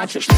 watch just.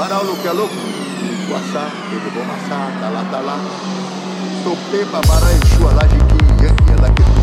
Para o que é louco. Guaçá, ele bom maçá, tá lá, tá lá. Topê pra bara e chua lá de que ela que